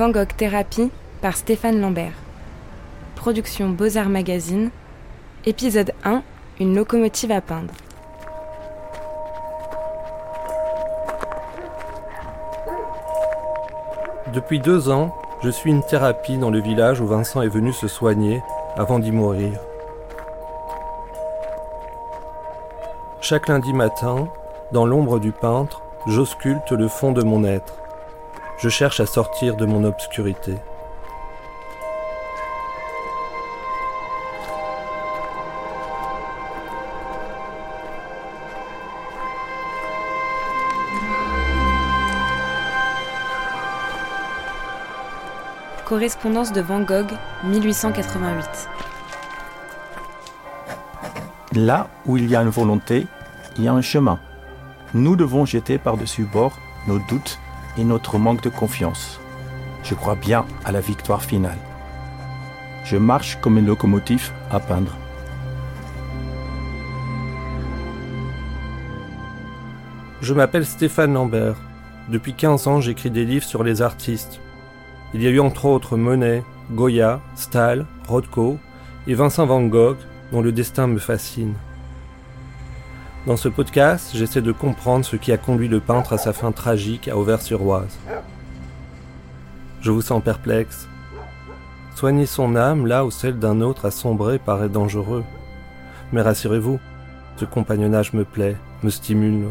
Van Gogh Thérapie par Stéphane Lambert. Production Beaux-Arts Magazine. Épisode 1 Une locomotive à peindre. Depuis deux ans, je suis une thérapie dans le village où Vincent est venu se soigner avant d'y mourir. Chaque lundi matin, dans l'ombre du peintre, j'ausculte le fond de mon être. Je cherche à sortir de mon obscurité. Correspondance de Van Gogh, 1888. Là où il y a une volonté, il y a un chemin. Nous devons jeter par-dessus bord nos doutes et notre manque de confiance. Je crois bien à la victoire finale. Je marche comme une locomotive à peindre. Je m'appelle Stéphane Lambert. Depuis 15 ans, j'écris des livres sur les artistes. Il y a eu entre autres Monet, Goya, Stahl, Rothko et Vincent Van Gogh, dont le destin me fascine. Dans ce podcast, j'essaie de comprendre ce qui a conduit le peintre à sa fin tragique à Auvers-sur-Oise. Je vous sens perplexe. Soigner son âme là où celle d'un autre a sombré paraît dangereux. Mais rassurez-vous, ce compagnonnage me plaît, me stimule.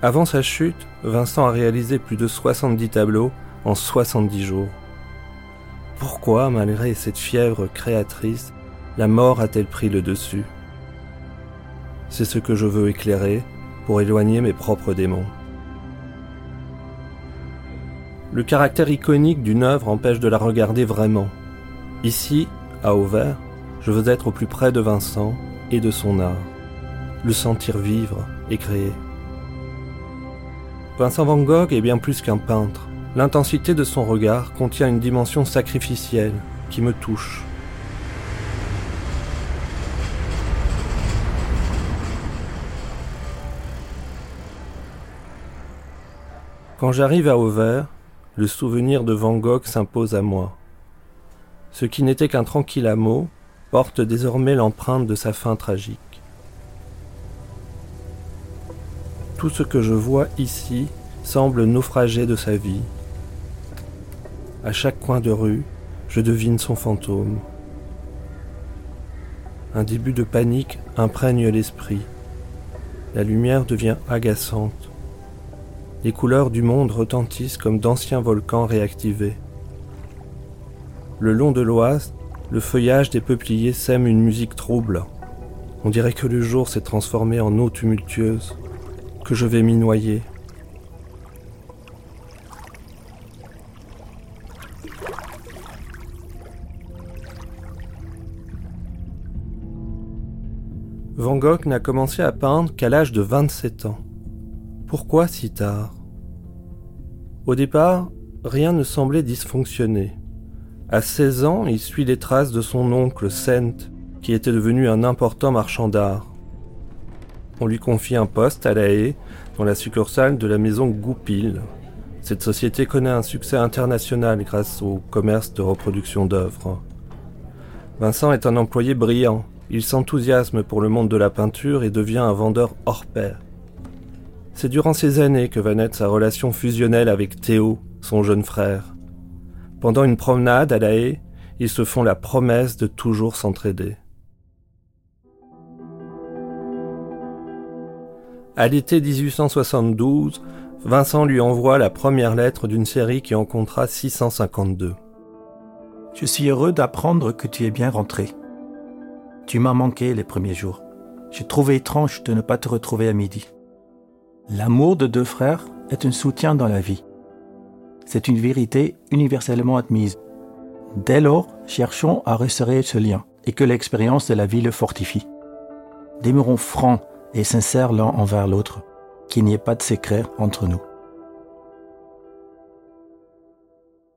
Avant sa chute, Vincent a réalisé plus de 70 tableaux en 70 jours. Pourquoi, malgré cette fièvre créatrice, la mort a-t-elle pris le dessus? C'est ce que je veux éclairer pour éloigner mes propres démons. Le caractère iconique d'une œuvre empêche de la regarder vraiment. Ici, à Auvers, je veux être au plus près de Vincent et de son art, le sentir vivre et créer. Vincent Van Gogh est bien plus qu'un peintre. L'intensité de son regard contient une dimension sacrificielle qui me touche. Quand j'arrive à Auvers, le souvenir de Van Gogh s'impose à moi. Ce qui n'était qu'un tranquille hameau porte désormais l'empreinte de sa fin tragique. Tout ce que je vois ici semble naufrager de sa vie. À chaque coin de rue, je devine son fantôme. Un début de panique imprègne l'esprit. La lumière devient agaçante les couleurs du monde retentissent comme d'anciens volcans réactivés. Le long de l'Oise, le feuillage des peupliers sème une musique trouble. On dirait que le jour s'est transformé en eau tumultueuse, que je vais m'y noyer. Van Gogh n'a commencé à peindre qu'à l'âge de 27 ans. Pourquoi si tard? Au départ, rien ne semblait dysfonctionner. À 16 ans, il suit les traces de son oncle Sent, qui était devenu un important marchand d'art. On lui confie un poste à La Haye, dans la succursale de la maison Goupil. Cette société connaît un succès international grâce au commerce de reproduction d'œuvres. Vincent est un employé brillant. Il s'enthousiasme pour le monde de la peinture et devient un vendeur hors pair. C'est durant ces années que va naître sa relation fusionnelle avec Théo, son jeune frère. Pendant une promenade à La Haye, ils se font la promesse de toujours s'entraider. À l'été 1872, Vincent lui envoie la première lettre d'une série qui en comptera 652. Je suis heureux d'apprendre que tu es bien rentré. Tu m'as manqué les premiers jours. J'ai trouvé étrange de ne pas te retrouver à midi. L'amour de deux frères est un soutien dans la vie. C'est une vérité universellement admise. Dès lors, cherchons à resserrer ce lien et que l'expérience de la vie le fortifie. Demeurons francs et sincères l'un envers l'autre, qu'il n'y ait pas de secret entre nous.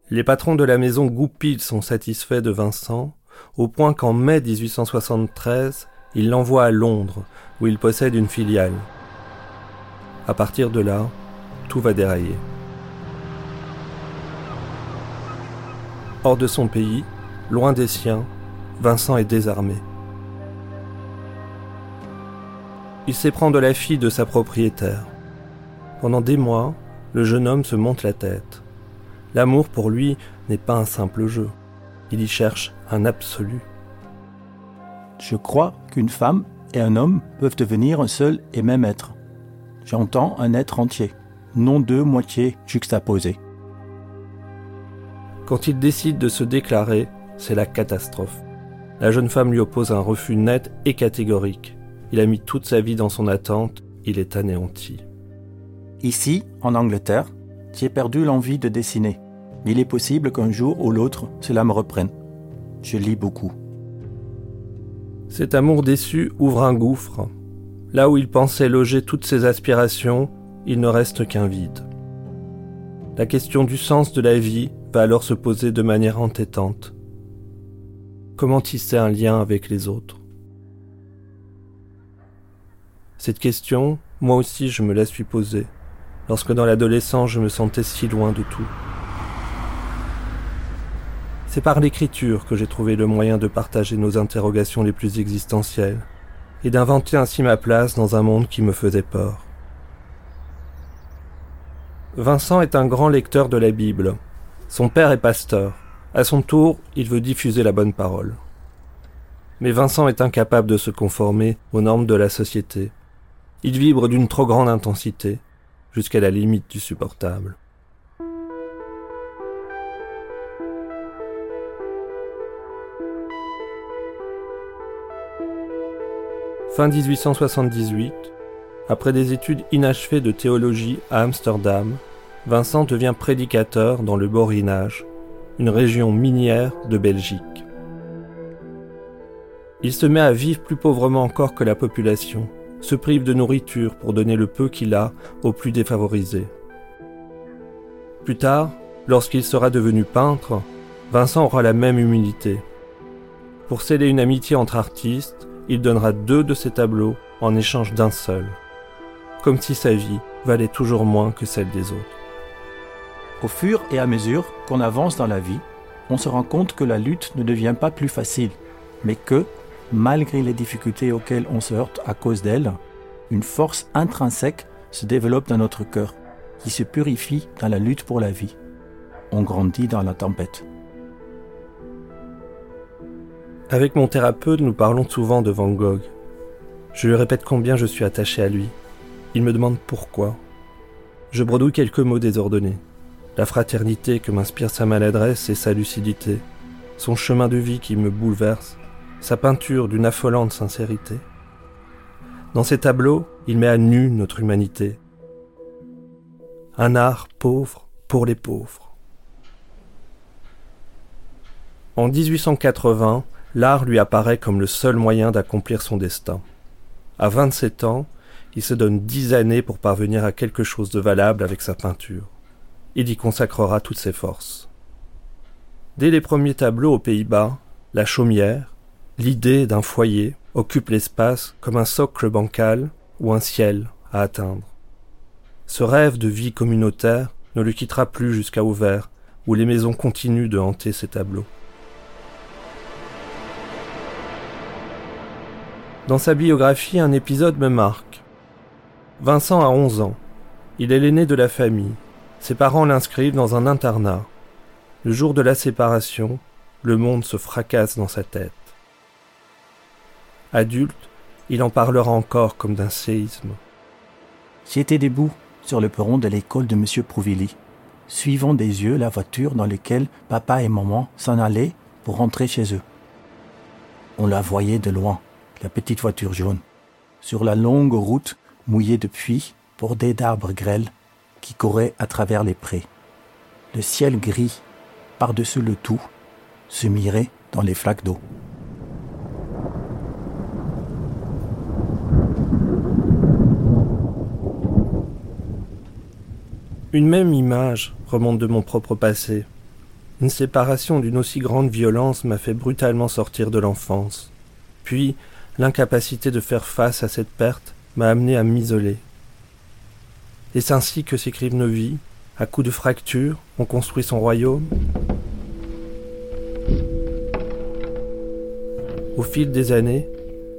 Les patrons de la maison Goupil sont satisfaits de Vincent, au point qu'en mai 1873, ils l'envoient à Londres, où il possède une filiale. À partir de là, tout va dérailler. hors de son pays, loin des siens, Vincent est désarmé. Il s'éprend de la fille de sa propriétaire. Pendant des mois, le jeune homme se monte la tête. L'amour pour lui n'est pas un simple jeu. Il y cherche un absolu. Je crois qu'une femme et un homme peuvent devenir un seul et même être. J'entends un être entier, non deux moitiés juxtaposées. Quand il décide de se déclarer, c'est la catastrophe. La jeune femme lui oppose un refus net et catégorique. Il a mis toute sa vie dans son attente, il est anéanti. Ici, en Angleterre, j'ai perdu l'envie de dessiner. Il est possible qu'un jour ou l'autre, cela me reprenne. Je lis beaucoup. Cet amour déçu ouvre un gouffre. Là où il pensait loger toutes ses aspirations, il ne reste qu'un vide. La question du sens de la vie va alors se poser de manière entêtante. Comment tisser un lien avec les autres? Cette question, moi aussi je me la suis posée, lorsque dans l'adolescence je me sentais si loin de tout. C'est par l'écriture que j'ai trouvé le moyen de partager nos interrogations les plus existentielles, et d'inventer ainsi ma place dans un monde qui me faisait peur. Vincent est un grand lecteur de la Bible. Son père est pasteur. À son tour, il veut diffuser la bonne parole. Mais Vincent est incapable de se conformer aux normes de la société. Il vibre d'une trop grande intensité, jusqu'à la limite du supportable. Fin 1878, après des études inachevées de théologie à Amsterdam, Vincent devient prédicateur dans le Borinage, une région minière de Belgique. Il se met à vivre plus pauvrement encore que la population, se prive de nourriture pour donner le peu qu'il a aux plus défavorisés. Plus tard, lorsqu'il sera devenu peintre, Vincent aura la même humilité. Pour sceller une amitié entre artistes, il donnera deux de ses tableaux en échange d'un seul, comme si sa vie valait toujours moins que celle des autres. Au fur et à mesure qu'on avance dans la vie, on se rend compte que la lutte ne devient pas plus facile, mais que, malgré les difficultés auxquelles on se heurte à cause d'elles, une force intrinsèque se développe dans notre cœur, qui se purifie dans la lutte pour la vie. On grandit dans la tempête. Avec mon thérapeute, nous parlons souvent de Van Gogh. Je lui répète combien je suis attaché à lui. Il me demande pourquoi. Je bredouille quelques mots désordonnés. La fraternité que m'inspire sa maladresse et sa lucidité. Son chemin de vie qui me bouleverse. Sa peinture d'une affolante sincérité. Dans ses tableaux, il met à nu notre humanité. Un art pauvre pour les pauvres. En 1880, l'art lui apparaît comme le seul moyen d'accomplir son destin. À 27 ans, il se donne dix années pour parvenir à quelque chose de valable avec sa peinture. Il y consacrera toutes ses forces. Dès les premiers tableaux aux Pays-Bas, la chaumière, l'idée d'un foyer, occupe l'espace comme un socle bancal ou un ciel à atteindre. Ce rêve de vie communautaire ne le quittera plus jusqu'à Auvers, où les maisons continuent de hanter ses tableaux. Dans sa biographie, un épisode me marque. Vincent a 11 ans. Il est l'aîné de la famille. Ses parents l'inscrivent dans un internat. Le jour de la séparation, le monde se fracasse dans sa tête. Adulte, il en parlera encore comme d'un séisme. J'étais debout sur le perron de l'école de M. Prouvilly, suivant des yeux la voiture dans laquelle papa et maman s'en allaient pour rentrer chez eux. On la voyait de loin la petite voiture jaune, sur la longue route mouillée de pluie, bordée d'arbres grêles qui couraient à travers les prés. Le ciel gris, par-dessus le tout, se mirait dans les flaques d'eau. Une même image remonte de mon propre passé. Une séparation d'une aussi grande violence m'a fait brutalement sortir de l'enfance. Puis, L'incapacité de faire face à cette perte m'a amené à m'isoler. Est-ce ainsi que s'écrivent nos vies? À coups de fractures, on construit son royaume? Au fil des années,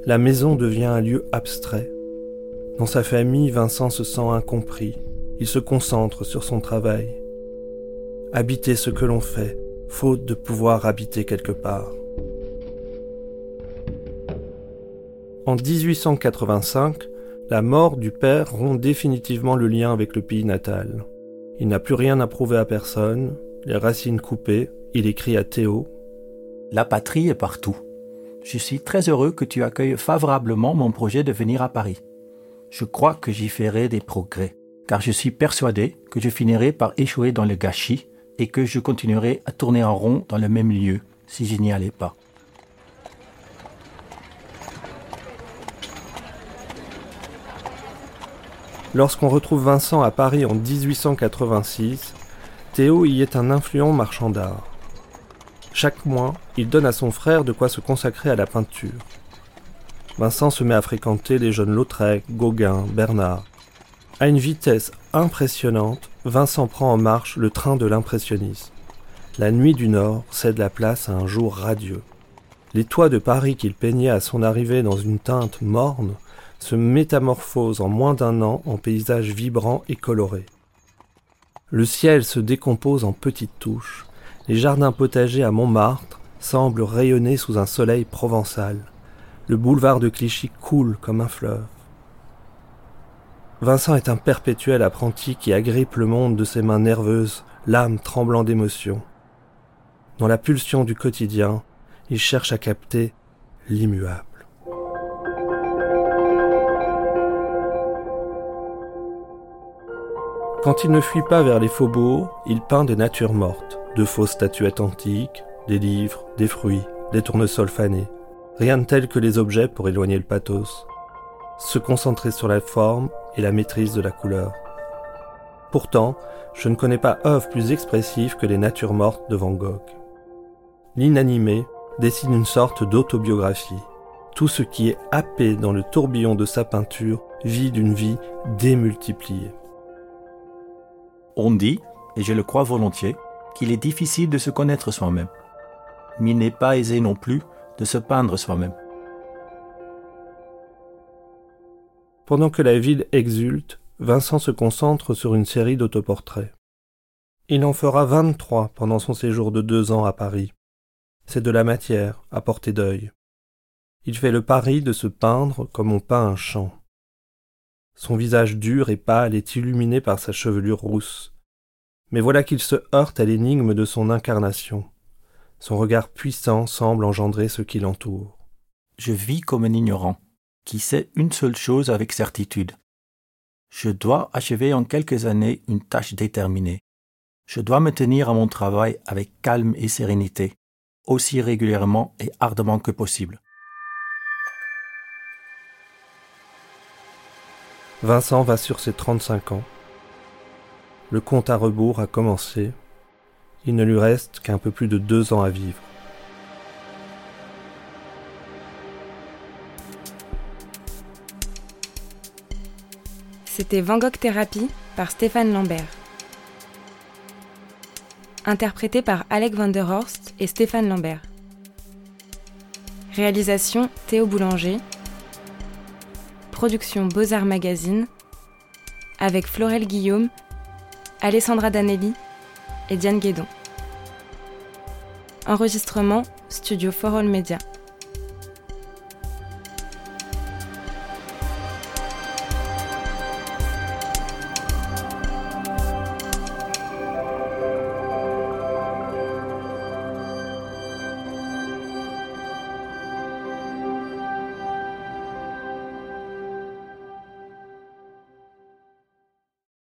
la maison devient un lieu abstrait. Dans sa famille, Vincent se sent incompris. Il se concentre sur son travail. Habiter ce que l'on fait, faute de pouvoir habiter quelque part. En 1885, la mort du père rompt définitivement le lien avec le pays natal. Il n'a plus rien à prouver à personne, les racines coupées, il écrit à Théo. La patrie est partout. Je suis très heureux que tu accueilles favorablement mon projet de venir à Paris. Je crois que j'y ferai des progrès, car je suis persuadé que je finirai par échouer dans le gâchis et que je continuerai à tourner en rond dans le même lieu si je n'y allais pas. Lorsqu'on retrouve Vincent à Paris en 1886, Théo y est un influent marchand d'art. Chaque mois, il donne à son frère de quoi se consacrer à la peinture. Vincent se met à fréquenter les jeunes Lautrec, Gauguin, Bernard. À une vitesse impressionnante, Vincent prend en marche le train de l'impressionnisme. La nuit du Nord cède la place à un jour radieux. Les toits de Paris qu'il peignait à son arrivée dans une teinte morne se métamorphose en moins d'un an en paysages vibrants et colorés. Le ciel se décompose en petites touches. Les jardins potagers à Montmartre semblent rayonner sous un soleil provençal. Le boulevard de Clichy coule comme un fleuve. Vincent est un perpétuel apprenti qui agrippe le monde de ses mains nerveuses, l'âme tremblant d'émotion. Dans la pulsion du quotidien, il cherche à capter l'immuable. Quand il ne fuit pas vers les faubourgs, il peint des natures mortes, de fausses statuettes antiques, des livres, des fruits, des tournesols fanés. Rien de tel que les objets pour éloigner le pathos. Se concentrer sur la forme et la maîtrise de la couleur. Pourtant, je ne connais pas œuvre plus expressive que les natures mortes de Van Gogh. L'inanimé dessine une sorte d'autobiographie. Tout ce qui est happé dans le tourbillon de sa peinture vit d'une vie démultipliée. On dit, et je le crois volontiers, qu'il est difficile de se connaître soi-même. Mais il n'est pas aisé non plus de se peindre soi-même. Pendant que la ville exulte, Vincent se concentre sur une série d'autoportraits. Il en fera vingt-trois pendant son séjour de deux ans à Paris. C'est de la matière, à portée d'œil. Il fait le pari de se peindre comme on peint un champ. Son visage dur et pâle est illuminé par sa chevelure rousse. Mais voilà qu'il se heurte à l'énigme de son incarnation. Son regard puissant semble engendrer ce qui l'entoure. Je vis comme un ignorant, qui sait une seule chose avec certitude. Je dois achever en quelques années une tâche déterminée. Je dois me tenir à mon travail avec calme et sérénité, aussi régulièrement et ardemment que possible. Vincent va sur ses 35 ans. Le compte à rebours a commencé. Il ne lui reste qu'un peu plus de deux ans à vivre. C'était Van Gogh Thérapie par Stéphane Lambert. Interprété par Alec van der Horst et Stéphane Lambert. Réalisation Théo Boulanger production Beaux-Arts Magazine, avec Florel Guillaume, Alessandra Danelli et Diane Guédon. Enregistrement Studio For All Media.